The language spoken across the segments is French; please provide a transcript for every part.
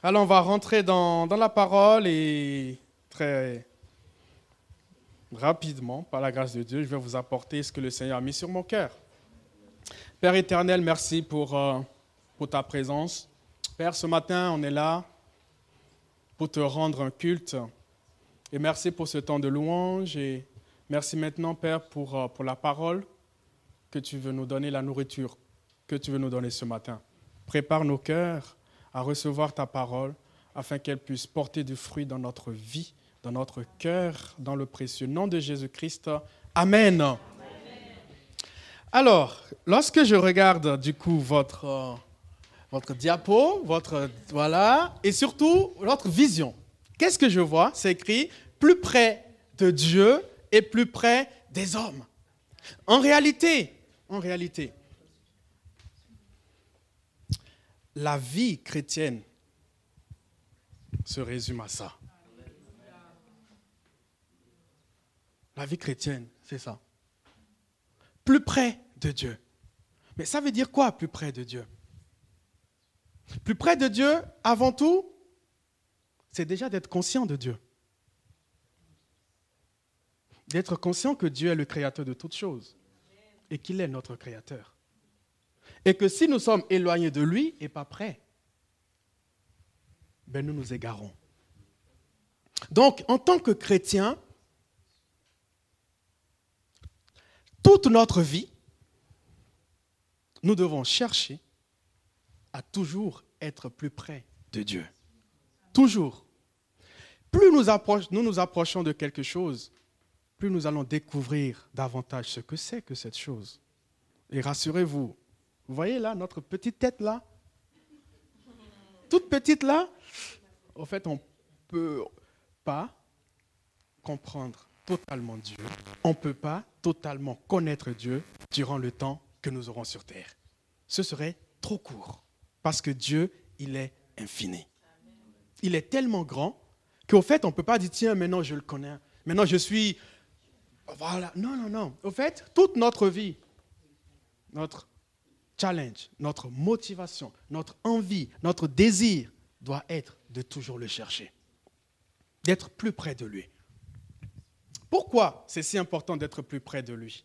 Alors on va rentrer dans, dans la parole et très rapidement, par la grâce de Dieu, je vais vous apporter ce que le Seigneur a mis sur mon cœur. Père éternel, merci pour, euh, pour ta présence. Père, ce matin, on est là pour te rendre un culte. Et merci pour ce temps de louange. Et merci maintenant, Père, pour, euh, pour la parole que tu veux nous donner, la nourriture que tu veux nous donner ce matin. Prépare nos cœurs à recevoir ta parole afin qu'elle puisse porter du fruit dans notre vie, dans notre cœur, dans le précieux nom de Jésus-Christ. Amen. Alors, lorsque je regarde du coup votre, euh, votre diapo, votre voilà, et surtout votre vision, qu'est-ce que je vois? C'est écrit plus près de Dieu et plus près des hommes. En réalité, en réalité, la vie chrétienne se résume à ça. La vie chrétienne, c'est ça. Plus près de Dieu. Mais ça veut dire quoi, plus près de Dieu? Plus près de Dieu, avant tout, c'est déjà d'être conscient de Dieu. D'être conscient que Dieu est le créateur de toutes choses et qu'il est notre créateur. Et que si nous sommes éloignés de lui et pas près, ben nous nous égarons. Donc, en tant que chrétien, toute notre vie, nous devons chercher à toujours être plus près de Dieu. Toujours. Plus nous nous approchons de quelque chose, plus nous allons découvrir davantage ce que c'est que cette chose. Et rassurez-vous, vous voyez là, notre petite tête là? Toute petite là? En fait, on ne peut pas comprendre totalement Dieu. On ne peut pas totalement connaître Dieu durant le temps que nous aurons sur terre. Ce serait trop court. Parce que Dieu, il est infini. Il est tellement grand qu'au fait, on ne peut pas dire, tiens, maintenant je le connais. Maintenant je suis voilà. Non, non, non. Au fait, toute notre vie, notre challenge, notre motivation, notre envie, notre désir doit être de toujours le chercher, d'être plus près de lui. Pourquoi c'est si important d'être plus près de lui?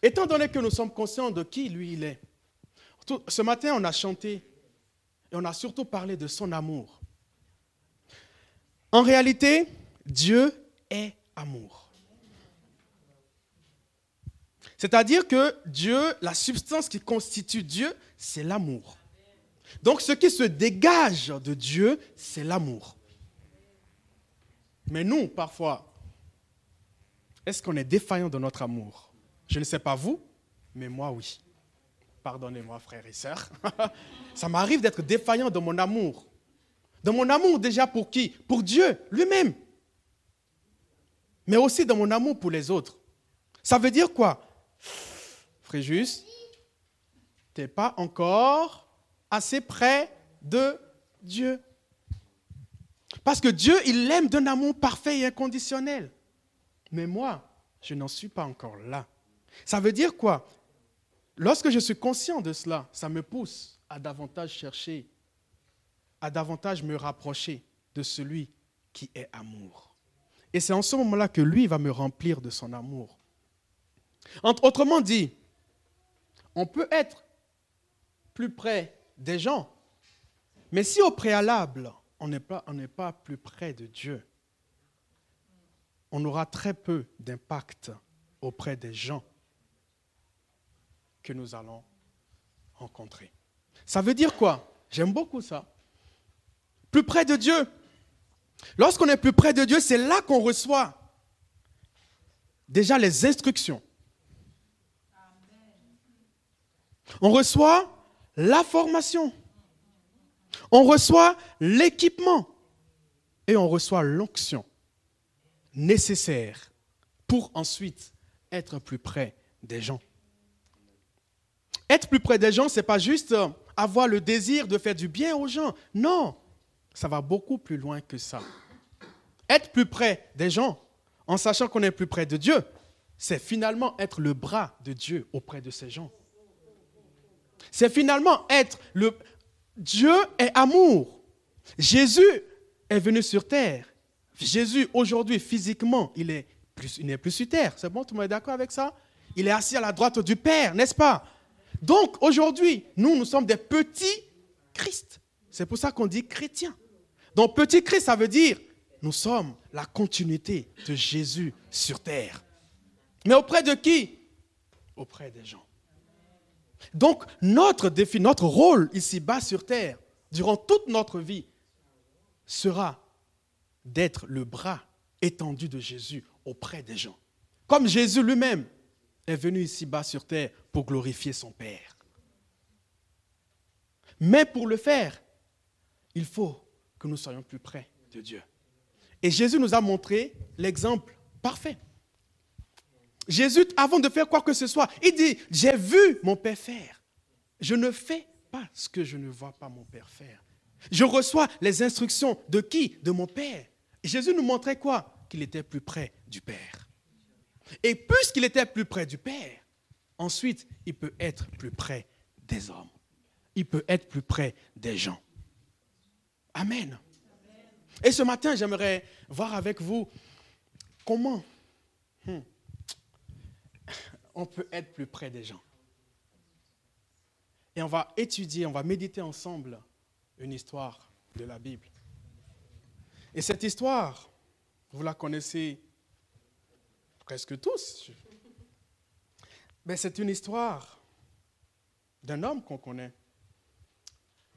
Étant donné que nous sommes conscients de qui lui il est. Ce matin, on a chanté et on a surtout parlé de son amour. En réalité, Dieu est amour. C'est-à-dire que Dieu, la substance qui constitue Dieu, c'est l'amour. Donc ce qui se dégage de Dieu, c'est l'amour. Mais nous, parfois, est-ce qu'on est défaillant de notre amour? Je ne sais pas vous, mais moi oui. Pardonnez-moi, frères et sœurs. Ça m'arrive d'être défaillant de mon amour. De mon amour déjà pour qui? Pour Dieu lui-même. Mais aussi de mon amour pour les autres. Ça veut dire quoi? Fréjus, tu n'es pas encore assez près de Dieu. Parce que Dieu, il l'aime d'un amour parfait et inconditionnel. Mais moi, je n'en suis pas encore là. Ça veut dire quoi? Lorsque je suis conscient de cela, ça me pousse à davantage chercher, à davantage me rapprocher de celui qui est amour. Et c'est en ce moment-là que lui va me remplir de son amour. Autrement dit, on peut être plus près des gens, mais si au préalable, on n'est pas, pas plus près de Dieu, on aura très peu d'impact auprès des gens que nous allons rencontrer. Ça veut dire quoi? J'aime beaucoup ça. Plus près de Dieu. Lorsqu'on est plus près de Dieu, c'est là qu'on reçoit déjà les instructions. On reçoit la formation. On reçoit l'équipement. Et on reçoit l'onction nécessaire pour ensuite être plus près des gens. Être plus près des gens, ce n'est pas juste avoir le désir de faire du bien aux gens. Non, ça va beaucoup plus loin que ça. Être plus près des gens, en sachant qu'on est plus près de Dieu, c'est finalement être le bras de Dieu auprès de ces gens. C'est finalement être le... Dieu est amour. Jésus est venu sur terre. Jésus, aujourd'hui, physiquement, il n'est plus, il plus sur terre. C'est bon, tout le monde est d'accord avec ça? Il est assis à la droite du Père, n'est-ce pas? Donc, aujourd'hui, nous, nous sommes des petits Christ. C'est pour ça qu'on dit chrétien. Donc, petit Christ, ça veut dire, nous sommes la continuité de Jésus sur terre. Mais auprès de qui? Auprès des gens. Donc, notre défi, notre rôle ici-bas sur terre, durant toute notre vie, sera d'être le bras étendu de Jésus auprès des gens. Comme Jésus lui-même est venu ici-bas sur terre pour glorifier son Père. Mais pour le faire, il faut que nous soyons plus près de Dieu. Et Jésus nous a montré l'exemple parfait. Jésus, avant de faire quoi que ce soit, il dit, j'ai vu mon Père faire. Je ne fais pas ce que je ne vois pas mon Père faire. Je reçois les instructions de qui? De mon Père. Jésus nous montrait quoi? Qu'il était plus près du Père. Et puisqu'il était plus près du Père, ensuite, il peut être plus près des hommes. Il peut être plus près des gens. Amen. Et ce matin, j'aimerais voir avec vous comment hmm, on peut être plus près des gens. Et on va étudier, on va méditer ensemble une histoire de la Bible. Et cette histoire, vous la connaissez presque tous. Mais c'est une histoire d'un homme qu'on connaît.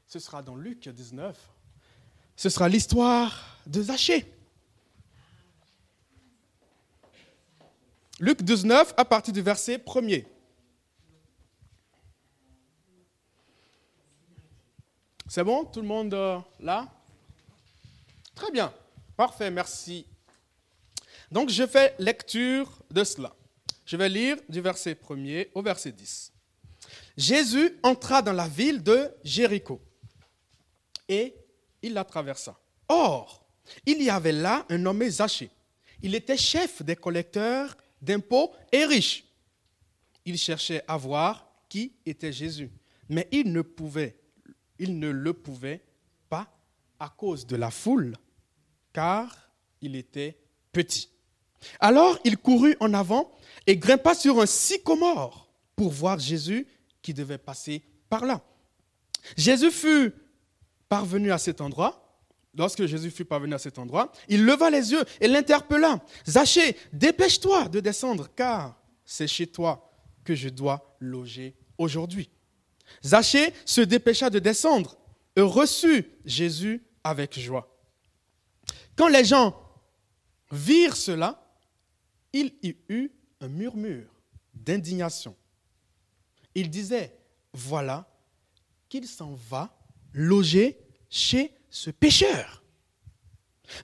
Ce sera dans Luc 19. Ce sera l'histoire de Zachée. Luc 19 à partir du verset 1er. C'est bon? Tout le monde euh, là? Très bien. Parfait, merci. Donc je fais lecture de cela. Je vais lire du verset 1er au verset 10. Jésus entra dans la ville de Jéricho et il la traversa. Or, il y avait là un nommé Zachée. Il était chef des collecteurs d'impôts et riche. Il cherchait à voir qui était Jésus, mais il ne il ne le pouvait pas à cause de la foule, car il était petit. Alors il courut en avant et grimpa sur un sycomore pour voir Jésus qui devait passer par là. Jésus fut parvenu à cet endroit. Lorsque Jésus fut parvenu à cet endroit, il leva les yeux et l'interpella. Zachée, dépêche-toi de descendre, car c'est chez toi que je dois loger aujourd'hui. Zachée se dépêcha de descendre et reçut Jésus avec joie. Quand les gens virent cela, il y eut un murmure d'indignation. Ils disaient, voilà qu'il s'en va loger chez ce pécheur.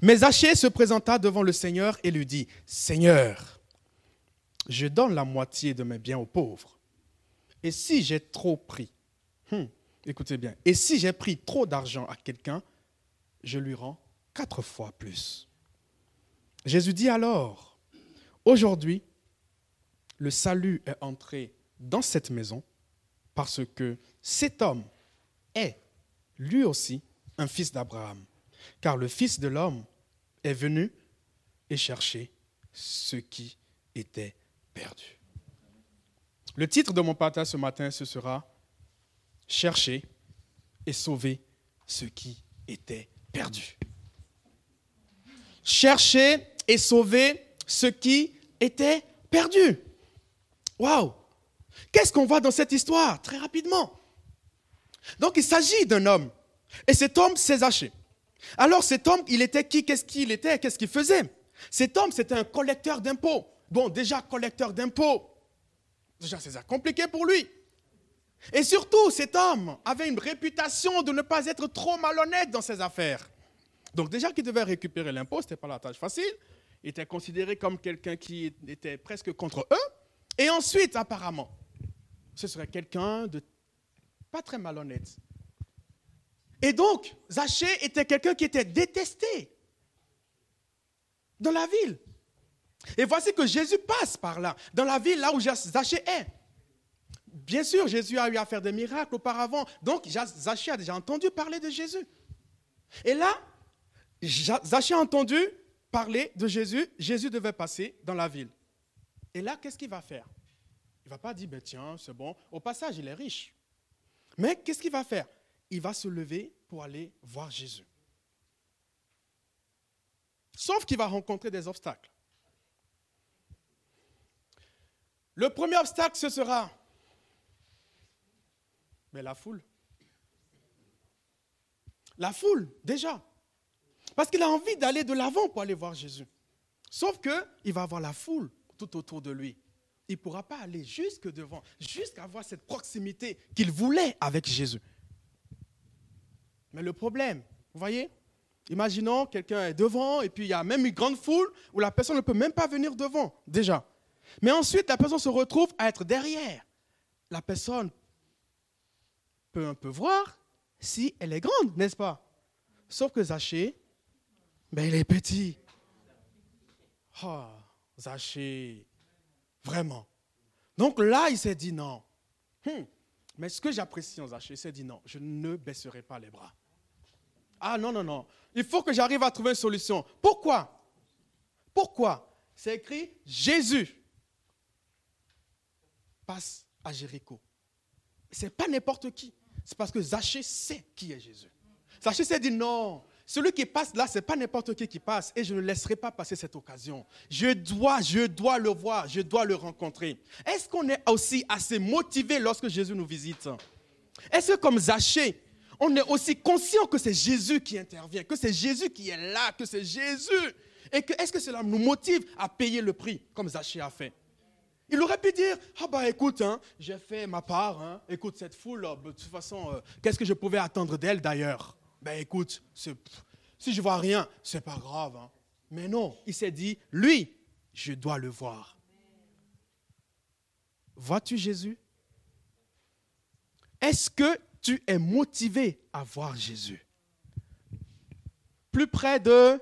Mais Zachée se présenta devant le Seigneur et lui dit, Seigneur, je donne la moitié de mes biens aux pauvres. Et si j'ai trop pris, hmm, écoutez bien, et si j'ai pris trop d'argent à quelqu'un, je lui rends quatre fois plus. Jésus dit alors, aujourd'hui, le salut est entré dans cette maison parce que cet homme est lui aussi fils d'Abraham. Car le Fils de l'homme est venu et chercher ce qui était perdu. Le titre de mon partage ce matin, ce sera Chercher et sauver ce qui était perdu. Chercher et sauver ce qui était perdu. Waouh Qu'est-ce qu'on voit dans cette histoire? Très rapidement. Donc il s'agit d'un homme. Et cet homme s'est Zachée. Alors cet homme, il était qui? Qu'est-ce qu'il était? Qu'est-ce qu'il faisait? Cet homme, c'était un collecteur d'impôts. Bon, déjà collecteur d'impôts, Déjà, c'est compliqué pour lui. Et surtout, cet homme avait une réputation de ne pas être trop malhonnête dans ses affaires. Donc déjà qu'il devait récupérer l'impôt, ce n'était pas la tâche facile. Il était considéré comme quelqu'un qui était presque contre eux. Et ensuite, apparemment, ce serait quelqu'un de pas très malhonnête. Et donc, Zachée était quelqu'un qui était détesté dans la ville. Et voici que Jésus passe par là, dans la ville là où Zachée est. Bien sûr, Jésus a eu à faire des miracles auparavant, donc Zachée a déjà entendu parler de Jésus. Et là, Zachée a entendu parler de Jésus. Jésus devait passer dans la ville. Et là, qu'est-ce qu'il va faire? Il ne va pas dire, ben tiens, c'est bon. Au passage, il est riche. Mais qu'est-ce qu'il va faire? Il va se lever pour aller voir Jésus. Sauf qu'il va rencontrer des obstacles. Le premier obstacle, ce sera mais la foule. La foule, déjà. Parce qu'il a envie d'aller de l'avant pour aller voir Jésus. Sauf qu'il va avoir la foule tout autour de lui. Il ne pourra pas aller jusque devant, jusqu'à avoir cette proximité qu'il voulait avec Jésus. Mais le problème, vous voyez, imaginons quelqu'un est devant et puis il y a même une grande foule où la personne ne peut même pas venir devant, déjà. Mais ensuite, la personne se retrouve à être derrière. La personne peut un peu voir si elle est grande, n'est-ce pas? Sauf que Zachée, ben, il est petit. Oh, Zachée, vraiment. Donc là, il s'est dit non. Hmm. Mais ce que j'apprécie en Zachée, il s'est dit non, je ne baisserai pas les bras. Ah non, non, non. Il faut que j'arrive à trouver une solution. Pourquoi? Pourquoi? C'est écrit Jésus passe à Jéricho. Ce n'est pas n'importe qui. C'est parce que Zachée sait qui est Jésus. Zachée s'est dit non, celui qui passe là, ce n'est pas n'importe qui qui passe et je ne laisserai pas passer cette occasion. Je dois, je dois le voir, je dois le rencontrer. Est-ce qu'on est aussi assez motivé lorsque Jésus nous visite? Est-ce que comme Zachée, on est aussi conscient que c'est Jésus qui intervient, que c'est Jésus qui est là, que c'est Jésus Et que, est-ce que cela nous motive à payer le prix comme Zachée a fait? Il aurait pu dire, ah bah écoute, hein, j'ai fait ma part, hein. écoute cette foule, de toute façon, euh, qu'est-ce que je pouvais attendre d'elle d'ailleurs? Ben écoute, si je vois rien, c'est pas grave. Hein. Mais non, il s'est dit, lui, je dois le voir. Vois-tu Jésus? Est-ce que tu es motivé à voir Jésus Plus près de,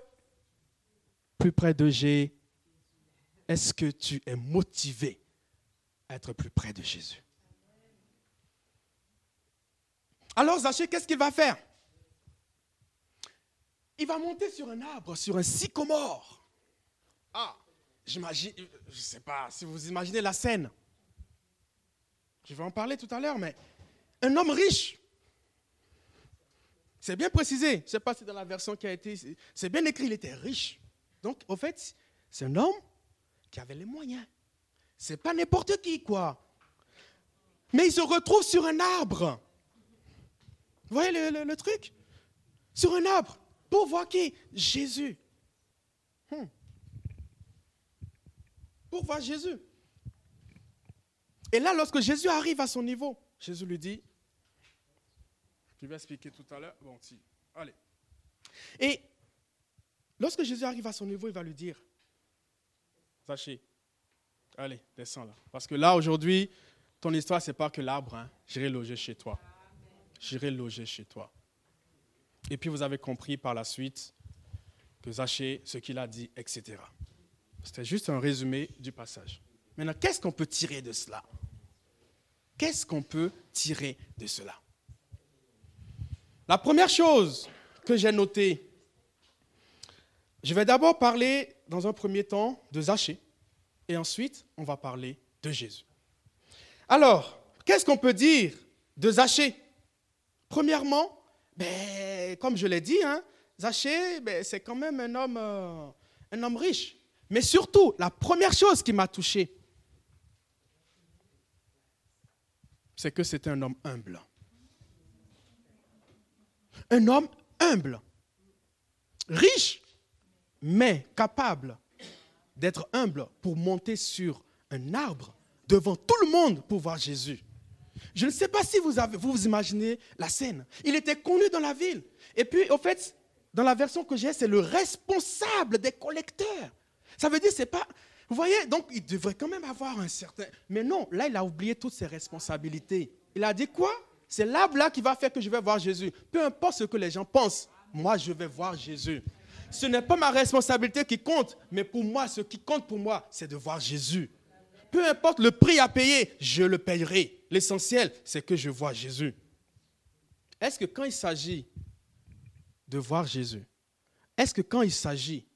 plus près de Jésus est-ce que tu es motivé à être plus près de Jésus? Alors Zachée, qu'est-ce qu'il va faire? Il va monter sur un arbre, sur un sycomore. Ah, j'imagine, je ne sais pas si vous imaginez la scène. Je vais en parler tout à l'heure, mais un homme riche. C'est bien précisé. Je ne sais pas si dans la version qui a été. C'est bien écrit, il était riche. Donc, au fait, c'est un homme qui avait les moyens. C'est pas n'importe qui, quoi. Mais il se retrouve sur un arbre. Vous voyez le, truc? Sur un arbre. Pour voir qui? Jésus. Hmm. Pour voir Jésus. Et là, lorsque Jésus arrive à son niveau, Jésus lui dit, je vais expliquer tout à l'heure, bon, si, allez. Et lorsque Jésus arrive à son niveau, il va lui dire, Sachez. Allez, descends là. Parce que là, aujourd'hui, ton histoire, ce n'est pas que l'arbre. Hein. J'irai loger chez toi. J'irai loger chez toi. Et puis, vous avez compris par la suite que Zachée, ce qu'il a dit, etc. C'était juste un résumé du passage. Maintenant, qu'est-ce qu'on peut tirer de cela? Qu'est-ce qu'on peut tirer de cela? La première chose que j'ai notée, je vais d'abord parler dans un premier temps de Zachée, et ensuite on va parler de Jésus. Alors, qu'est-ce qu'on peut dire de Zachée? Premièrement, ben, comme je l'ai dit, hein, Zachée, ben, c'est quand même un homme, euh, un homme riche. Mais surtout, la première chose qui m'a touché, c'est que c'était un homme humble. Un homme humble. Riche, mais capable d'être humble pour monter sur un arbre devant tout le monde pour voir Jésus. Je ne sais pas si vous, avez, vous, vous imaginez la scène. Il était connu dans la ville. Et puis, au fait, dans la version que j'ai, c'est le responsable des collecteurs. Ça veut dire, c'est pas. Vous voyez, donc il devrait quand même avoir un certain. Mais non, là, il a oublié toutes ses responsabilités. Il a dit quoi? C'est l'arbre là qui va faire que je vais voir Jésus. Peu importe ce que les gens pensent, moi, je vais voir Jésus ce n'est pas ma responsabilité qui compte, mais pour moi, ce qui compte pour moi, c'est de voir Jésus. Peu importe le prix à payer, je le payerai. L'essentiel, c'est que je vois Jésus. Est-ce que quand il s'agit de voir Jésus, est-ce que quand il s'agit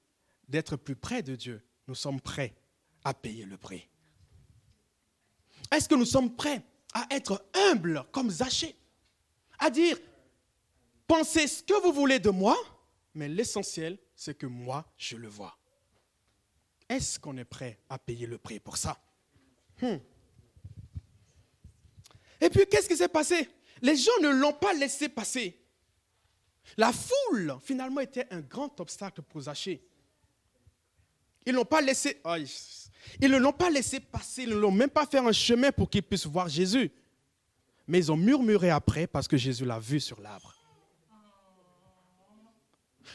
d'être plus près de Dieu, nous sommes prêts à payer le prix? Est-ce que nous sommes prêts à être humbles comme Zachée À dire, pensez ce que vous voulez de moi, mais l'essentiel, c'est que moi, je le vois. Est-ce qu'on est prêt à payer le prix pour ça? Hmm. Et puis, qu'est-ce qui s'est passé? Les gens ne l'ont pas laissé passer. La foule, finalement, était un grand obstacle pour Zachée. Ils n'ont pas laissé, ils ne l'ont pas laissé passer, ils ne l'ont même pas fait un chemin pour qu'il puisse voir Jésus. Mais ils ont murmuré après parce que Jésus l'a vu sur l'arbre.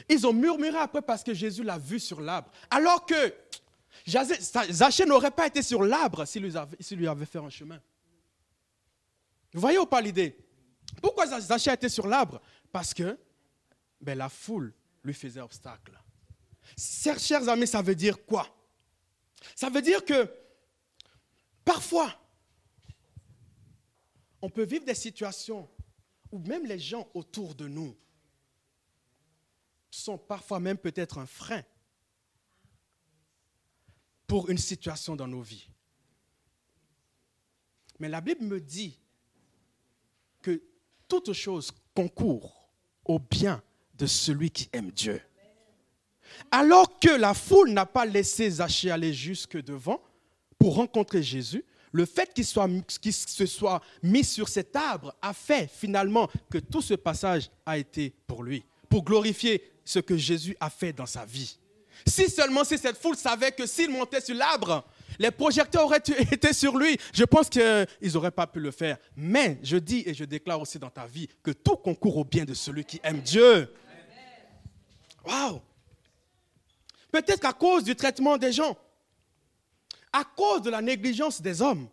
Ils ont murmuré après parce que Jésus l'a vu sur l'arbre. Alors que Zachée n'aurait pas été sur l'arbre s'il lui, avait fait un chemin. Vous voyez ou pas l'idée? Pourquoi Zachée était sur l'arbre? Parce que ben, la foule lui faisait obstacle. Chers amis, ça veut dire quoi? Ça veut dire que parfois, on peut vivre des situations où même les gens autour de nous sont parfois même peut-être un frein pour une situation dans nos vies. Mais la Bible me dit que toute chose concourt au bien de celui qui aime Dieu. Alors que la foule n'a pas laissé Zachée aller jusque devant pour rencontrer Jésus, le fait qu'il se soit mis sur cet arbre a fait finalement que tout ce passage a été pour lui, pour glorifier ce que Jésus a fait dans sa vie. Si seulement si cette foule savait que s'il montait sur l'arbre, les projecteurs auraient été sur lui, je pense qu'ils n'auraient pas pu le faire. Mais je dis et je déclare aussi dans ta vie que tout concourt au bien de celui qui aime Dieu. Waouh Peut-être qu'à cause du traitement des gens, à cause de la négligence des hommes,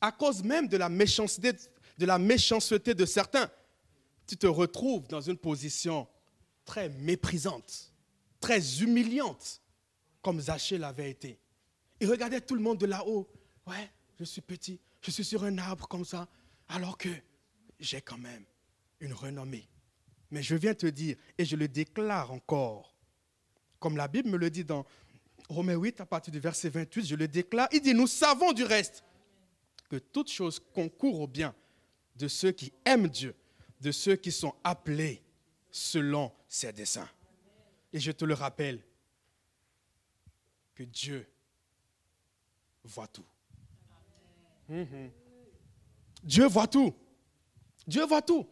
à cause même de la méchanceté de, certains, tu te retrouves dans une position très méprisante, très humiliante, comme Zachée l'avait été. Il regardait tout le monde de là-haut. Ouais, je suis petit, je suis sur un arbre comme ça, alors que j'ai quand même une renommée. Mais je viens te dire, et je le déclare encore, comme la Bible me le dit dans Romains 8, à partir du verset 28, je le déclare, il dit, nous savons du reste que toute chose concourt au bien de ceux qui aiment Dieu, de ceux qui sont appelés selon ses desseins. Et je te le rappelle, que Dieu voit tout. Mhm. Dieu voit tout. Dieu voit tout.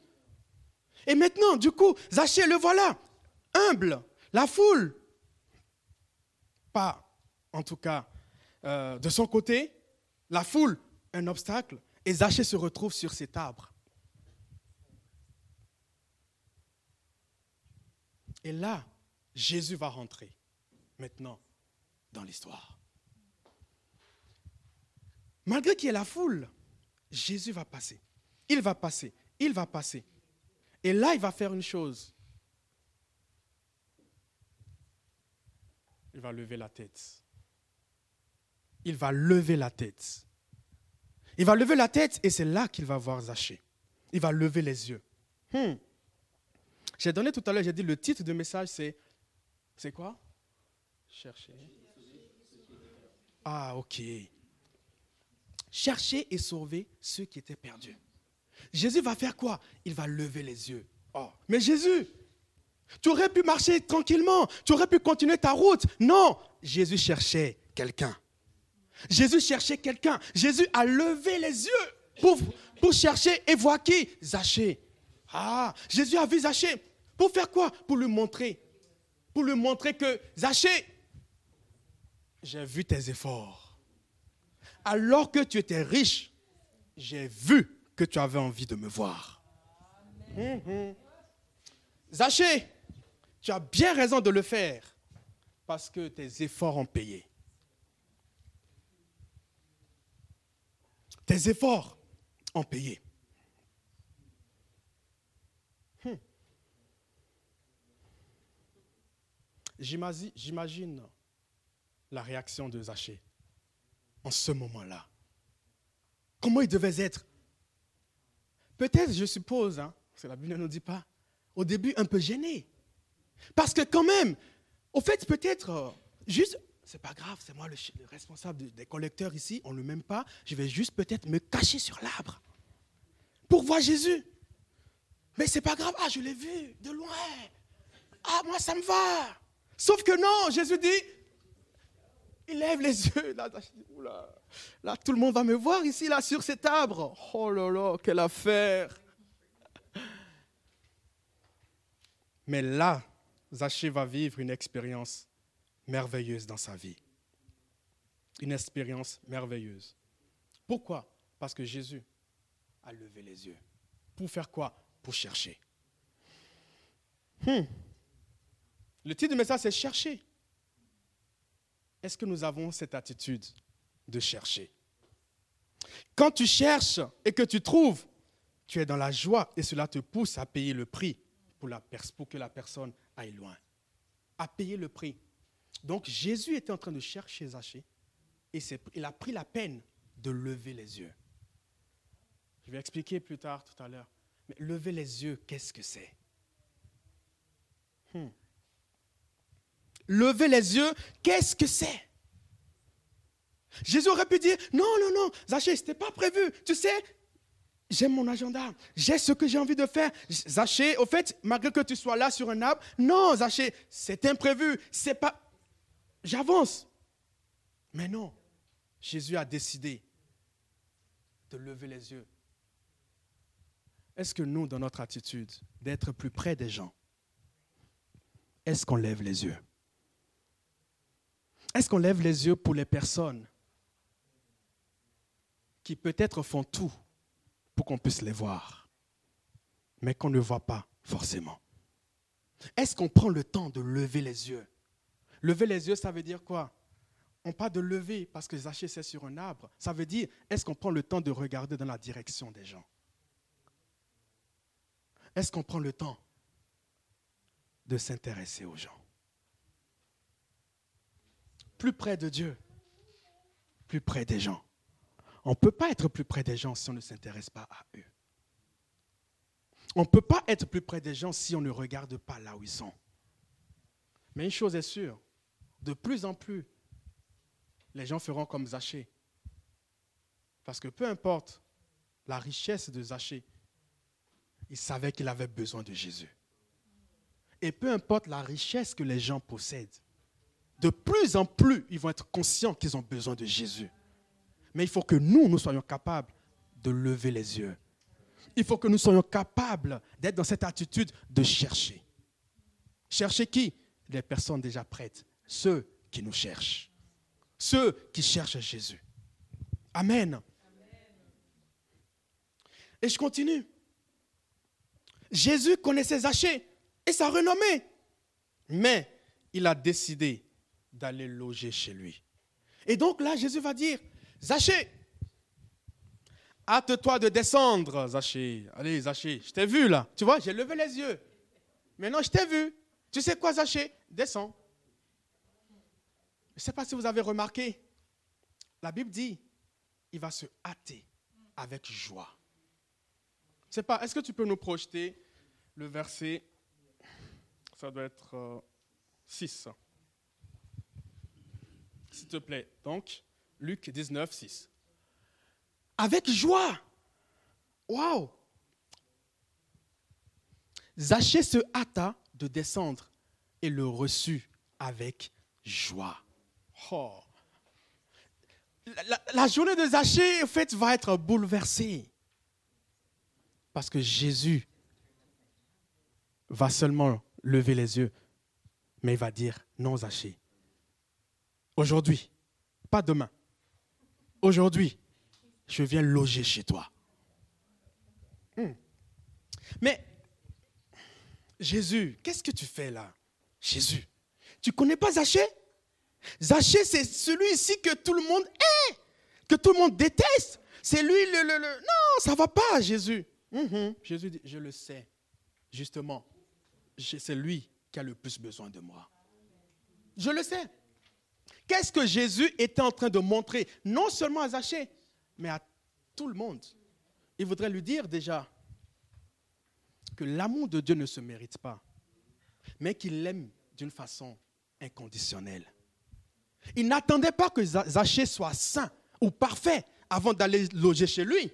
Et maintenant, du coup, Zachée, le voilà, humble, la foule, en tout cas euh, de son côté, la foule, un obstacle, et Zachée se retrouve sur cet arbre. Et là, Jésus va rentrer maintenant dans l'histoire. Malgré qu'il y ait la foule, Jésus va passer. Il va passer. Il va passer. Et là, il va faire une chose. Il va lever la tête. Il va lever la tête. Il va lever la tête et c'est là qu'il va voir Zachée. Il va lever les yeux. Hmm. J'ai donné tout à l'heure, j'ai dit le titre de message, c'est. C'est quoi? Chercher. Ah, ok. Chercher et sauver ceux qui étaient perdus. Jésus va faire quoi? Il va lever les yeux. Oh, mais Jésus, tu aurais pu marcher tranquillement, tu aurais pu continuer ta route. Non, Jésus cherchait quelqu'un. Jésus cherchait quelqu'un. Jésus a levé les yeux pour, chercher et voir qui? Zachée. Ah, Jésus a vu Zachée. Pour faire quoi? Pour lui montrer. Pour lui montrer que Zachée, j'ai vu tes efforts. Alors que tu étais riche, j'ai vu que tu avais envie de me voir. Mhm. Zachée, tu as bien raison de le faire parce que tes efforts ont payé. Tes efforts ont payé. Hmm. J'imagine la réaction de Zachée en ce moment-là. Comment il devait être? Peut-être, je suppose, hein, parce que la Bible ne nous dit pas, au début un peu gêné. Parce que quand même, au fait, peut-être, euh, juste, c'est pas grave, c'est moi le, responsable des collecteurs ici, on ne m'aime pas, je vais juste peut-être me cacher sur l'arbre pour voir Jésus. Mais c'est pas grave, ah, je l'ai vu de loin. Ah, moi, ça me va. Sauf que non, Jésus dit, il lève les yeux. Là, là, tout le monde va me voir ici, là, sur cet arbre. Oh là là, quelle affaire. Mais là, Zachée va vivre une expérience merveilleuse dans sa vie. Une expérience merveilleuse. Pourquoi? Parce que Jésus a levé les yeux. Pour faire quoi? Pour chercher. Hmm. Le titre du message, c'est chercher. Est-ce que nous avons cette attitude de chercher? Quand tu cherches et que tu trouves, tu es dans la joie et cela te pousse à payer le prix pour, que la personne aille loin. À payer le prix. Donc Jésus était en train de chercher Zachée et il a pris la peine de lever les yeux. Je vais expliquer plus tard, tout à l'heure. Mais lever les yeux, qu'est-ce que c'est? Hmm. Lever les yeux, qu'est-ce que c'est? Jésus aurait pu dire, non, non, non, Zachée, ce n'était pas prévu. Tu sais, j'ai mon agenda, j'ai ce que j'ai envie de faire. Zachée, au fait, malgré que tu sois là sur un arbre, non, Zachée, c'est imprévu, c'est pas... J'avance. Mais non, Jésus a décidé de lever les yeux. Est-ce que nous, dans notre attitude, d'être plus près des gens, est-ce qu'on lève les yeux? Est-ce qu'on lève les yeux pour les personnes qui peut-être font tout qu'on puisse les voir, mais qu'on ne voit pas forcément. Est-ce qu'on prend le temps de lever les yeux? Lever les yeux, ça veut dire quoi? On parle de lever parce que Zachée c'est sur un arbre. Ça veut dire, est-ce qu'on prend le temps de regarder dans la direction des gens? Est-ce qu'on prend le temps de s'intéresser aux gens? Plus près de Dieu, plus près des gens. On ne peut pas être plus près des gens si on ne s'intéresse pas à eux. On ne peut pas être plus près des gens si on ne regarde pas là où ils sont. Mais une chose est sûre, de plus en plus, les gens feront comme Zachée. Parce que peu importe la richesse de Zachée, il savait qu'il avait besoin de Jésus. Et peu importe la richesse que les gens possèdent, de plus en plus, ils vont être conscients qu'ils ont besoin de Jésus. Mais il faut que nous, nous soyons capables de lever les yeux. Il faut que nous soyons capables d'être dans cette attitude de chercher. Chercher qui? Les personnes déjà prêtes. Ceux qui nous cherchent. Ceux qui cherchent Jésus. Amen. Et je continue. Jésus connaissait Zachée et sa renommée. Mais il a décidé d'aller loger chez lui. Et donc là, Jésus va dire, Zachée, hâte-toi de descendre, Zachée. Allez, Zachée, je t'ai vu là. Tu vois, j'ai levé les yeux. Maintenant, je t'ai vu. Tu sais quoi, Zachée? Descends. Je ne sais pas si vous avez remarqué, la Bible dit, il va se hâter avec joie. Sais pas, est-ce que tu peux nous projeter le verset? Ça doit être 6. Euh, S'il te plaît. Donc, Luc 19, 6. Avec joie. Waouh! Zachée se hâta de descendre et le reçut avec joie. Oh. La, journée de Zachée, en fait, va être bouleversée. Parce que Jésus va seulement lever les yeux, mais il va dire, non Zachée, aujourd'hui, pas demain, aujourd'hui, je viens loger chez toi. Hmm. Mais Jésus, qu'est-ce que tu fais là? Jésus, tu connais pas Zachée Zachée, c'est celui-ci que tout le monde hait, que tout le monde déteste. C'est lui le, le, le... Non, ça va pas, Jésus. Jésus dit, je le sais. Justement, c'est lui qui a le plus besoin de moi. Je le sais. Qu'est-ce que Jésus était en train de montrer, non seulement à Zachée, mais à tout le monde? Il voudrait lui dire déjà que l'amour de Dieu ne se mérite pas. mais qu'il l'aime d'une façon inconditionnelle. Il n'attendait pas que Zachée soit saint ou parfait avant d'aller loger chez lui,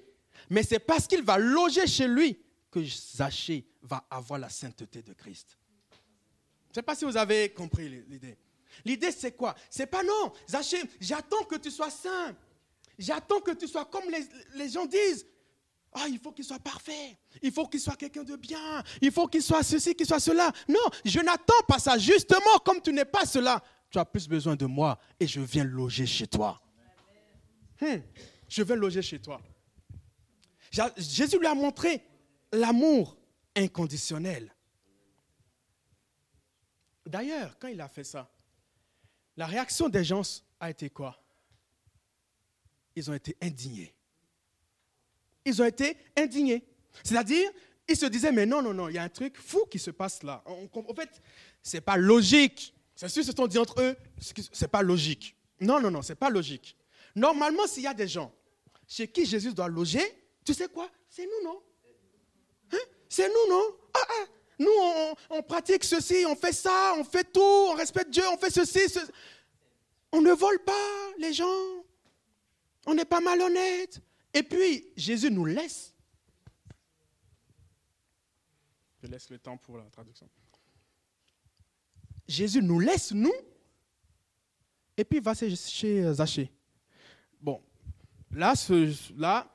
mais c'est parce qu'il va loger chez lui que Zachée va avoir la sainteté de Christ. Je ne sais pas si vous avez compris l'idée. L'idée, c'est quoi? C'est pas non, Zachée, j'attends que tu sois saint. J'attends que tu sois comme les, gens disent. Ah, il faut qu'il soit parfait. Il faut qu'il soit quelqu'un de bien. Il faut qu'il soit ceci, qu'il soit cela. Non, je n'attends pas ça. Justement, comme tu n'es pas cela, tu as plus besoin de moi et je viens loger chez toi. Hmm, je viens loger chez toi. Jésus lui a montré l'amour inconditionnel. D'ailleurs, quand il a fait ça, la réaction des gens a été quoi? Ils ont été indignés. Ils ont été indignés. C'est-à-dire, ils se disaient, mais non, non, non, il y a un truc fou qui se passe là. En fait, ce n'est pas logique. C'est sûr, se sont dit entre eux, ce n'est pas logique. Non, non, non, ce n'est pas logique. Normalement, s'il y a des gens chez qui Jésus doit loger, tu sais quoi? C'est nous, non? Hein? C'est nous, non? Ah, ah. Nous, on, pratique ceci, on fait ça, on fait tout, on respecte Dieu, on fait ceci. On ne vole pas les gens. On n'est pas malhonnête. Et puis, Jésus nous laisse. Je laisse le temps pour la traduction. Jésus nous laisse, nous, et puis il va chez Zachée. Bon, là, ce, là,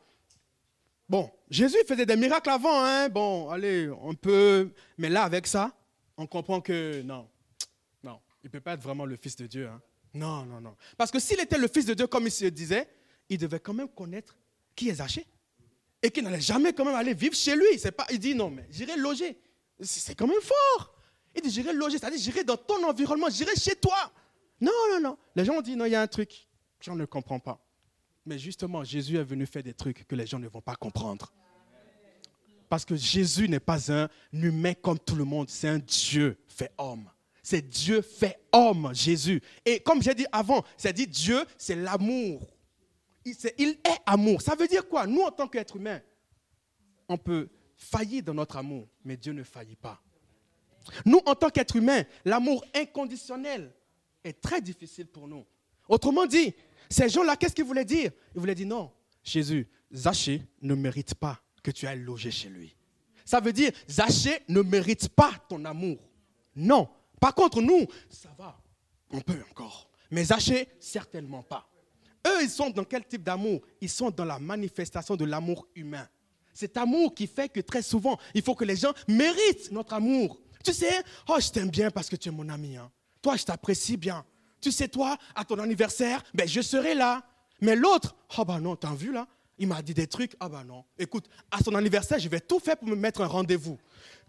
bon, Jésus faisait des miracles avant, hein, bon, allez, on peut, mais là, avec ça, on comprend que non, non, il ne peut pas être vraiment le Fils de Dieu. Hein. Non, non, non. Parce que s'il était le Fils de Dieu, comme il se disait, il devait quand même connaître qui est Zachée. Et qu'il n'allait jamais quand même aller vivre chez lui. C'est pas, il dit non, mais j'irai loger. C'est quand même fort. Il dit j'irai loger, c'est-à-dire j'irai dans ton environnement, j'irai chez toi. Non, non, non. Les gens ont dit non, il y a un truc. J'en ne comprends pas. Mais justement, Jésus est venu faire des trucs que les gens ne vont pas comprendre. Parce que Jésus n'est pas un humain comme tout le monde, c'est un Dieu fait homme. C'est Dieu fait homme, Jésus. Et comme j'ai dit avant, c'est dit Dieu, c'est l'amour. Il, est amour. Ça veut dire quoi? Nous, en tant qu'êtres humains, on peut faillir dans notre amour, mais Dieu ne faillit pas. Nous, en tant qu'êtres humains, l'amour inconditionnel est très difficile pour nous. Autrement dit, ces gens-là, qu'est-ce qu'ils voulaient dire? Ils voulaient dire non, Jésus, Zachée ne mérite pas que tu ailles loger chez lui. Ça veut dire, Zachée ne mérite pas ton amour. Non. Par contre, nous, ça va, on peut encore. Mais Zachée, certainement pas. Eux, ils sont dans quel type d'amour? Ils sont dans la manifestation de l'amour humain. Cet amour qui fait que très souvent, il faut que les gens méritent notre amour. Tu sais, oh, je t'aime bien parce que tu es mon ami. Hein. Toi, je t'apprécie bien. Tu sais, toi, à ton anniversaire, ben, je serai là. Mais l'autre, oh bah non, t'as vu là? Il m'a dit des trucs, ah bah non. Écoute, à son anniversaire, je vais tout faire pour me mettre un rendez-vous.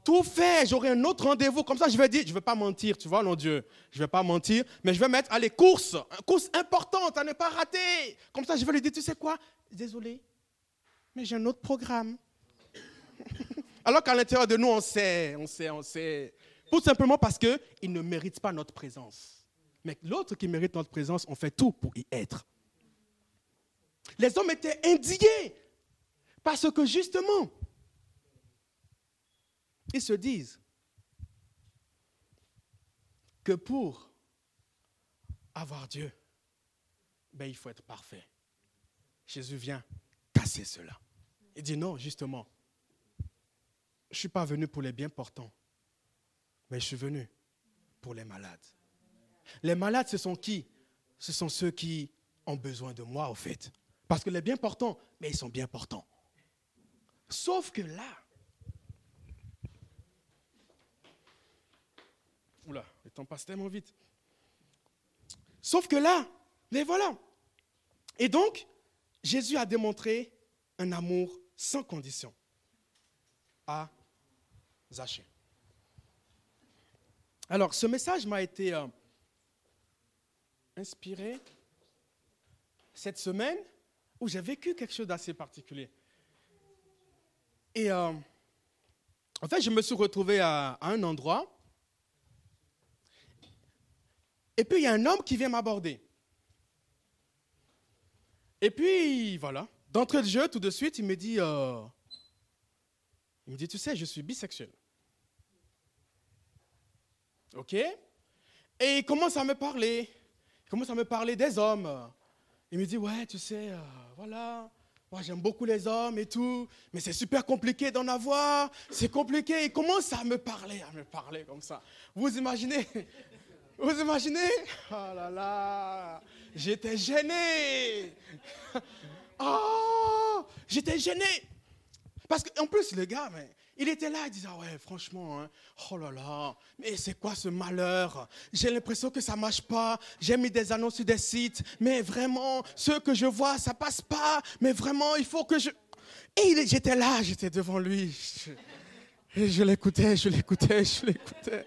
Tout fait, j'aurai un autre rendez-vous. Comme ça, je vais dire, je ne vais pas mentir, tu vois, non Dieu. Je ne vais pas mentir, mais je vais mettre, allez, course, course importante à ne pas rater. Comme ça, je vais lui dire, tu sais quoi? Désolé, mais j'ai un autre programme. Alors qu'à l'intérieur de nous, on sait, on sait, on sait. Tout simplement parce qu'il ne mérite pas notre présence. Mais l'autre qui mérite notre présence, on fait tout pour y être. Les hommes étaient indignés parce que justement, ils se disent que pour avoir Dieu, ben, il faut être parfait. Jésus vient casser cela. Il dit non, justement, je ne suis pas venu pour les bien portants, mais je suis venu pour les malades. Les malades, ce sont qui? Ce sont ceux qui ont besoin de moi, au fait. Parce que les bien portants, mais ils sont bien portants. Sauf que là, oula, le temps passe tellement vite. Sauf que là, mais voilà. Et donc, Jésus a démontré un amour sans condition à Zachée. Alors, ce message m'a été euh, inspiré cette semaine où j'ai vécu quelque chose d'assez particulier. Et euh, en fait, je me suis retrouvé à, un endroit. Et puis, il y a un homme qui vient m'aborder. Et puis, voilà. D'entrée de jeu, tout de suite, il me dit, euh, il me dit, tu sais, je suis bisexuel. OK? Et il commence à me parler. Il commence à me parler des hommes. Il me dit, ouais, tu sais, euh, voilà, moi j'aime beaucoup les hommes et tout, mais c'est super compliqué d'en avoir, c'est compliqué. Il commence à me parler, à me parler comme ça. Vous imaginez? Vous imaginez? Oh là là. J'étais gêné. Oh J'étais gêné. Parce qu'en plus, le gars, mais, il était là, il disait, ah ouais, franchement, hein, oh là là, mais c'est quoi ce malheur? J'ai l'impression que ça ne marche pas. J'ai mis des annonces sur des sites, mais vraiment, ce que je vois, ça passe pas. Mais vraiment, il faut que je... Et j'étais là, j'étais devant lui. Et je l'écoutais, je l'écoutais, je l'écoutais.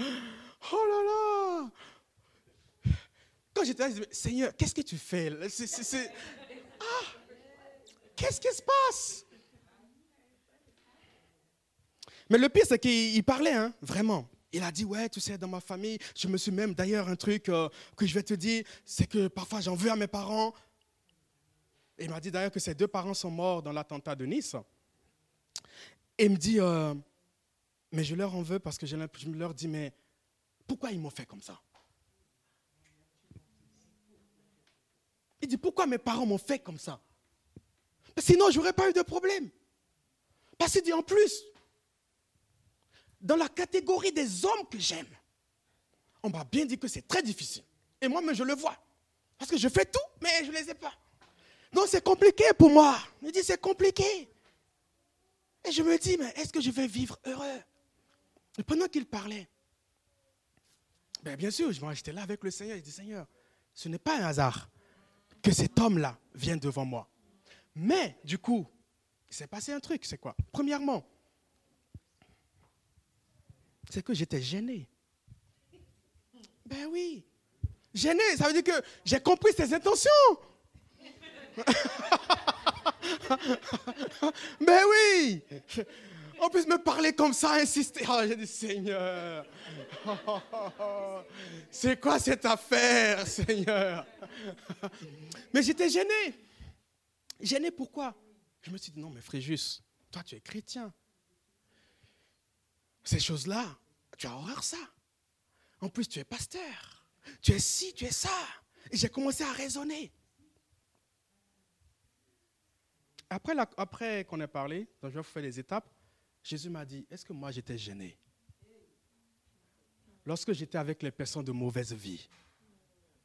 Oh là là Quand j'étais là, je disais, Seigneur, qu'est-ce que tu fais Ah Qu'est-ce qui se passe? Mais le pire, c'est qu'il parlait, hein, vraiment. Il a dit, ouais, tu sais, dans ma famille, je me suis même, d'ailleurs, un truc euh, que je vais te dire, c'est que parfois j'en veux à mes parents. Il m'a dit d'ailleurs que ses deux parents sont morts dans l'attentat de Nice. Et il me dit, euh, mais je leur en veux parce que je leur dis, mais pourquoi ils m'ont fait comme ça? Il dit, pourquoi mes parents m'ont fait comme ça? Sinon, je n'aurais pas eu de problème. Parce qu'il dit, en plus, dans la catégorie des hommes que j'aime, on m'a bien dit que c'est très difficile. Et moi-même, je le vois. Parce que je fais tout, mais je ne les ai pas. Donc c'est compliqué pour moi. Je me dis, c'est compliqué. Et je me dis, mais est-ce que je vais vivre heureux? Et pendant qu'il parlait, ben bien sûr, j'étais là avec le Seigneur. Je dis, Seigneur, ce n'est pas un hasard que cet homme-là vienne devant moi. Mais du coup, il s'est passé un truc, c'est quoi? Premièrement, c'est que j'étais gêné. Ben oui. Gêné, ça veut dire que j'ai compris ses intentions. ben oui. En plus, me parler comme ça, insister. Oh, j'ai dit, Seigneur, c'est quoi cette affaire, Seigneur? Mais j'étais gêné. Gêné pourquoi? Je me suis dit, non, mais Fréjus, toi, tu es chrétien. Ces choses-là, tu as horreur ça. En plus, tu es pasteur. Tu es ci, tu es ça. Et j'ai commencé à raisonner. Après, après qu'on ait parlé, donc je vais vous faire les étapes, Jésus m'a dit, est-ce que moi j'étais gêné? Lorsque j'étais avec les personnes de mauvaise vie,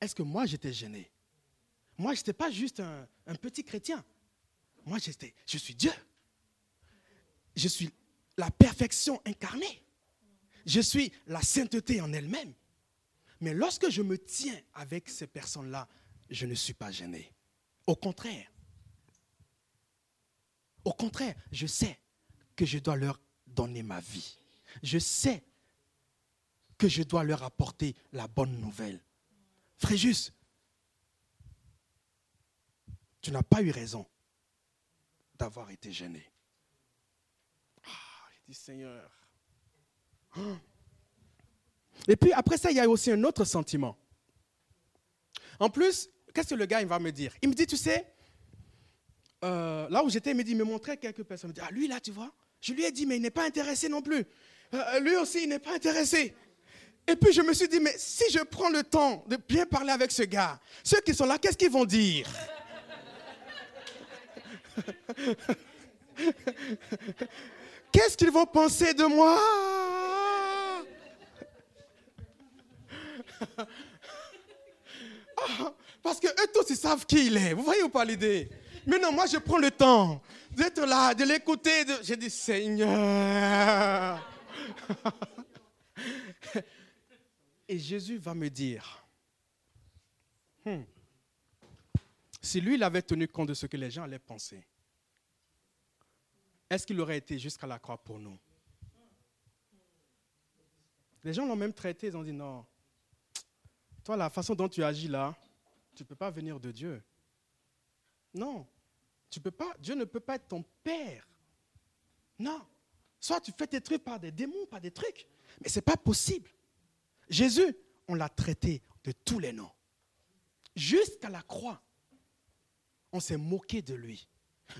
est-ce que moi j'étais gêné? Moi, je n'étais pas juste un, un petit chrétien. Moi, j'étais, je suis Dieu. Je suis la perfection incarnée. Je suis la sainteté en elle-même. Mais lorsque je me tiens avec ces personnes-là, je ne suis pas gêné. Au contraire. Au contraire, je sais que je dois leur donner ma vie. Je sais que je dois leur apporter la bonne nouvelle. Fréjus, tu n'as pas eu raison d'avoir été gêné. Seigneur. Et puis après ça, il y a aussi un autre sentiment. En plus, qu'est-ce que le gars il va me dire? Il me dit, tu sais, euh, là où j'étais, il me dit, il me montrait quelques personnes. Il me dit, ah lui là, tu vois? Je lui ai dit, mais il n'est pas intéressé non plus. Euh, lui aussi, il n'est pas intéressé. Et puis je me suis dit, mais si je prends le temps de bien parler avec ce gars, ceux qui sont là, qu'est-ce qu'ils vont dire? Qu'est-ce qu'ils vont penser de moi? Ah, Parce que eux tous, ils savent qui il est. Vous voyez ou pas l'idée? Mais non, moi, je prends le temps d'être là, de l'écouter. De... J'ai dit, Seigneur. Et Jésus va me dire, hmm, si lui, il avait tenu compte de ce que les gens allaient penser, est-ce qu'il aurait été jusqu'à la croix pour nous? Les gens l'ont même traité, ils ont dit non. Toi, la façon dont tu agis là, tu ne peux pas venir de Dieu. Non. Tu peux pas, Dieu ne peut pas être ton père. Non. Soit tu fais tes trucs par des démons, par des trucs. Mais ce n'est pas possible. Jésus, on l'a traité de tous les noms. Jusqu'à la croix, on s'est moqué de lui.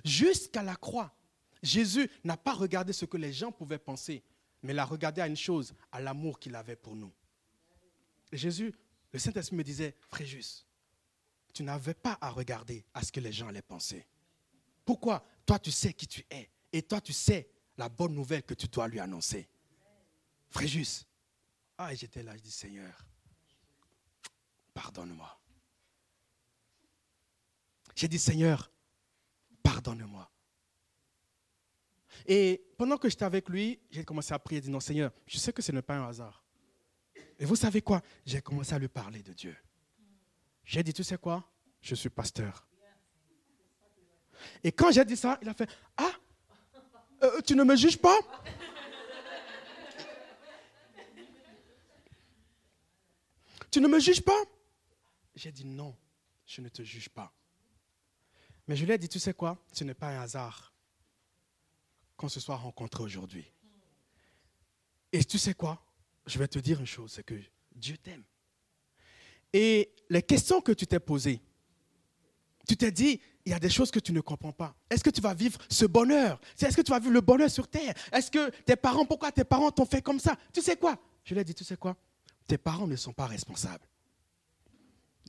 Jusqu'à la croix, Jésus n'a pas regardé ce que les gens pouvaient penser, mais il a regardé à une chose, à l'amour qu'il avait pour nous. Jésus, le Saint-Esprit me disait, Fréjus, tu n'avais pas à regarder à ce que les gens allaient penser. Pourquoi? Toi, tu sais qui tu es. Et toi, tu sais la bonne nouvelle que tu dois lui annoncer. Fréjus. Ah, j'étais là, je dis, Seigneur, pardonne-moi. J'ai dit, Seigneur, pardonne-moi. Et pendant que j'étais avec lui, j'ai commencé à prier, dit non Seigneur, je sais que ce n'est pas un hasard. Et vous savez quoi? J'ai commencé à lui parler de Dieu. J'ai dit, tu sais quoi? Je suis pasteur. Et quand j'ai dit ça, il a fait, ah, euh, tu ne me juges pas? Tu ne me juges pas? J'ai dit, non, je ne te juge pas. Mais je lui ai dit, tu sais quoi? Ce n'est pas un hasard qu'on se soit rencontrés aujourd'hui. Et tu sais quoi? Je vais te dire une chose, c'est que Dieu t'aime. Et les questions que tu t'es posées, tu t'es dit, il y a des choses que tu ne comprends pas. Est-ce que tu vas vivre ce bonheur? Est-ce que tu vas vivre le bonheur sur terre? Est-ce que tes parents, pourquoi tes parents t'ont fait comme ça? Tu sais quoi? Je lui ai dit, tu sais quoi? Tes parents ne sont pas responsables.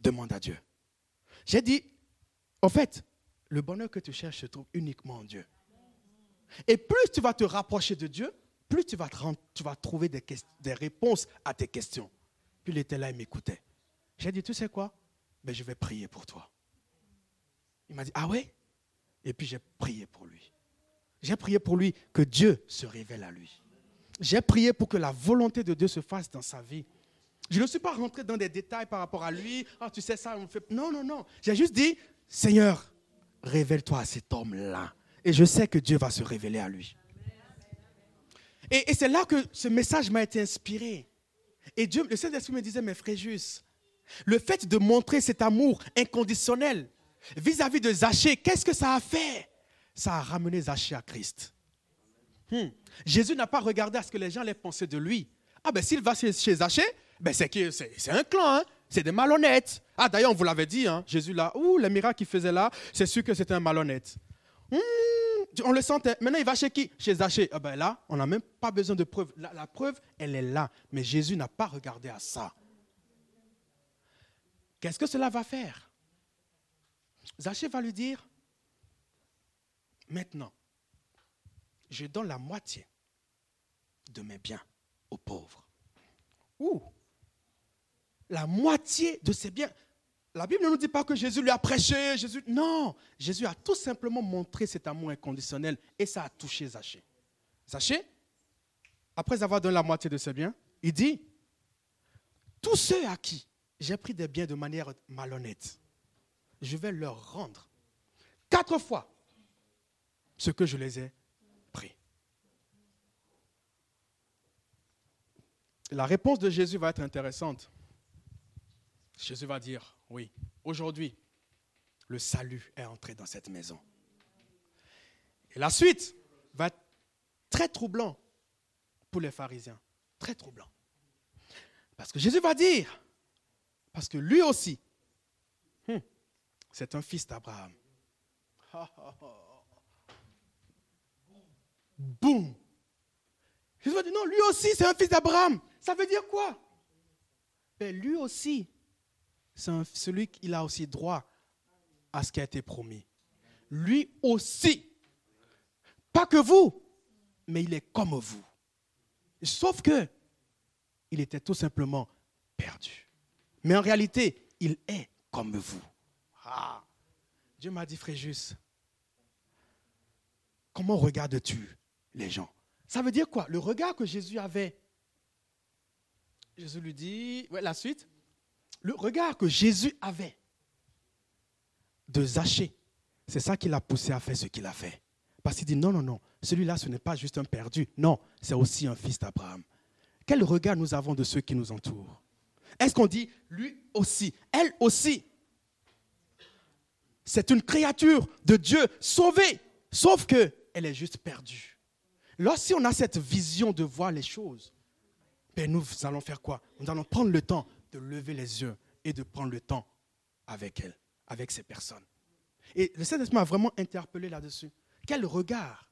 Demande à Dieu. J'ai dit, en fait, le bonheur que tu cherches se trouve uniquement en Dieu. Et plus tu vas te rapprocher de Dieu, plus tu vas, trouver des, réponses à tes questions. Puis il était là, il m'écoutait. J'ai dit, tu sais quoi? Je vais prier pour toi. Il m'a dit, ah ouais? Et puis j'ai prié pour lui. J'ai prié pour lui que Dieu se révèle à lui. J'ai prié pour que la volonté de Dieu se fasse dans sa vie. Je ne suis pas rentré dans des détails par rapport à lui. Ah, tu sais ça, on fait. Non, non, non. J'ai juste dit, Seigneur, révèle-toi à cet homme-là. Et je sais que Dieu va se révéler à lui. Et, c'est là que ce message m'a été inspiré. Et Dieu, le Saint-Esprit me disait, mais Fréjus, le fait de montrer cet amour inconditionnel vis-à-vis de Zachée, qu'est-ce que ça a fait? Ça a ramené Zachée à Christ. Hmm. Jésus n'a pas regardé à ce que les gens allaient penser de lui. Ah ben s'il va chez, Zachée, ben c'est, c'est un clan, hein. c'est des malhonnêtes. Ah d'ailleurs, on vous l'avait dit, hein. Jésus là, ouh, les miracles qu'il faisait là, c'est sûr que c'était un malhonnête. Hmm, on le sentait. Maintenant, il va chez qui? Chez Zachée. Ah ben là, on n'a même pas besoin de preuve. La, preuve, elle est là. Mais Jésus n'a pas regardé à ça. Qu'est-ce que cela va faire? Zachée va lui dire, maintenant, je donne la moitié de mes biens aux pauvres. Ouh La moitié de ses biens. La Bible ne nous dit pas que Jésus lui a prêché. Jésus, non, Jésus a tout simplement montré cet amour inconditionnel et ça a touché Zachée. Zachée, après avoir donné la moitié de ses biens, il dit, tous ceux à qui j'ai pris des biens de manière malhonnête, je vais leur rendre quatre fois ce que je les ai pris. La réponse de Jésus va être intéressante. Jésus va dire, oui, aujourd'hui, le salut est entré dans cette maison. Et la suite va être très troublant pour les pharisiens. Très troublant. Parce que Jésus va dire, parce que lui aussi, hmm, c'est un fils d'Abraham. Boum. Jésus va dire, non, lui aussi, c'est un fils d'Abraham. Ça veut dire quoi? Mais ben, Lui aussi, c'est celui qui a aussi droit à ce qui a été promis. Lui aussi. Pas que vous, mais il est comme vous. Sauf que il était tout simplement perdu. Mais en réalité, il est comme vous. Ah. Dieu m'a dit, Fréjus, comment regardes-tu les gens? Ça veut dire quoi? Le regard que Jésus avait? Jésus lui dit, la suite? Le regard que Jésus avait de Zachée, c'est ça qui l'a poussé à faire ce qu'il a fait. Parce qu'il dit non, non, non, celui-là, ce n'est pas juste un perdu. Non, c'est aussi un fils d'Abraham. Quel regard nous avons de ceux qui nous entourent? Est-ce qu'on dit lui aussi, elle aussi? C'est une créature de Dieu sauvée, sauf que elle est juste perdue. Lorsqu'on a cette vision de voir les choses, ben nous allons faire quoi? Nous allons prendre le temps de lever les yeux et de prendre le temps avec elle, avec ces personnes. Et le Saint-Esprit m'a vraiment interpellé là-dessus. Quel regard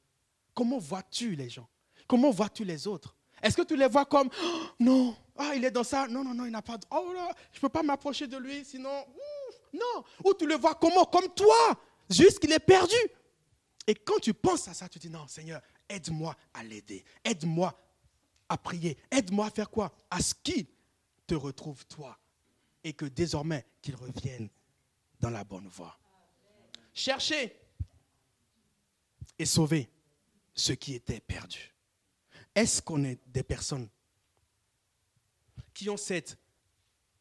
Comment vois-tu les gens? Comment vois-tu les autres? Est-ce que tu les vois comme, oh, non, ah, il est dans ça, non, non, non, il n'a pas oh là, je ne peux pas m'approcher de lui, sinon, non. Ou tu le vois comment? Comme toi, juste qu'il est perdu. Et quand tu penses à ça, tu dis, non, Seigneur, aide-moi à l'aider, aide-moi à prier, aide-moi à faire quoi? À ce qu'il te retrouve toi et que désormais qu'il revienne dans la bonne voie. Cherchez et sauver ceux qui étaient perdus. Est-ce qu'on est des personnes qui ont cette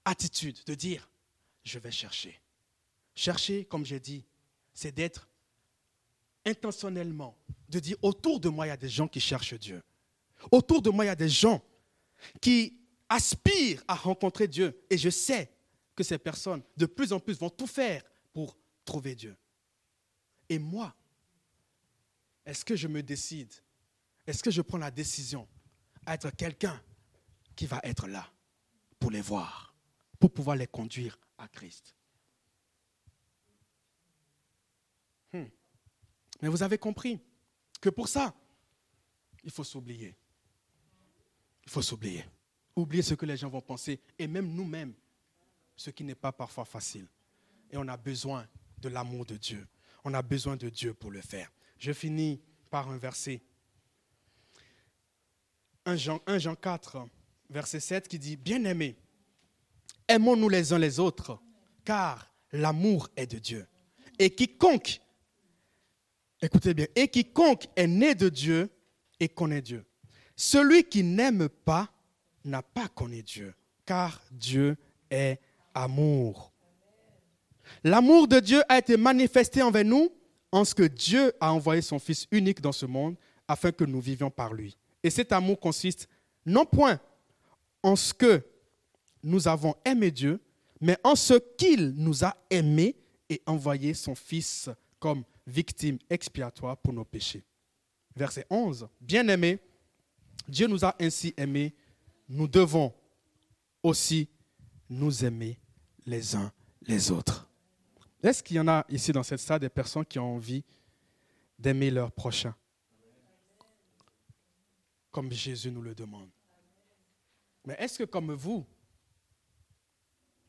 attitude de dire, je vais chercher? Chercher, comme j'ai dit, c'est d'être intentionnellement, de dire, autour de moi, il y a des gens qui cherchent Dieu. Autour de moi, il y a des gens qui aspirent à rencontrer Dieu. Et je sais que ces personnes, de plus en plus, vont tout faire pour trouver Dieu. Et moi, est-ce que je me décide? Est-ce que je prends la décision à être quelqu'un qui va être là pour les voir, pour pouvoir les conduire à Christ? Hmm. Mais vous avez compris que pour ça, il faut s'oublier. Il faut s'oublier. Oublier ce que les gens vont penser, et même nous-mêmes, ce qui n'est pas parfois facile. Et on a besoin de l'amour de Dieu. On a besoin de Dieu pour le faire. Je finis par un verset. 1 Jean, 1 Jean 4, verset 7 qui dit, Bien-aimés, aimons-nous les uns les autres, car l'amour est de Dieu. Et quiconque, écoutez bien, et quiconque est né de Dieu et connaît Dieu. Celui qui n'aime pas n'a pas connu Dieu, car Dieu est amour. L'amour de Dieu a été manifesté envers nous en ce que Dieu a envoyé son Fils unique dans ce monde afin que nous vivions par lui. Et cet amour consiste non point en ce que nous avons aimé Dieu, mais en ce qu'il nous a aimés et envoyé son Fils comme victime expiatoire pour nos péchés. Verset 11. Bien-aimés, Dieu nous a ainsi aimés, nous devons aussi nous aimer les uns les autres. Est-ce qu'il y en a ici dans cette salle des personnes qui ont envie d'aimer leur prochain Comme Jésus nous le demande? Mais est-ce que comme vous,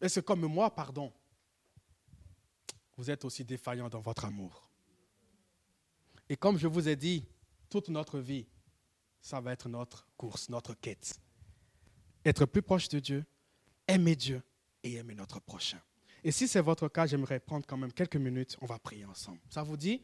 est-ce que comme moi, pardon, vous êtes aussi défaillant dans votre amour? Et comme je vous ai dit, toute notre vie, ça va être notre course, notre quête. Être plus proche de Dieu, aimer Dieu et aimer notre prochain. Et si c'est votre cas, j'aimerais prendre quand même quelques minutes, on va prier ensemble. Ça vous dit?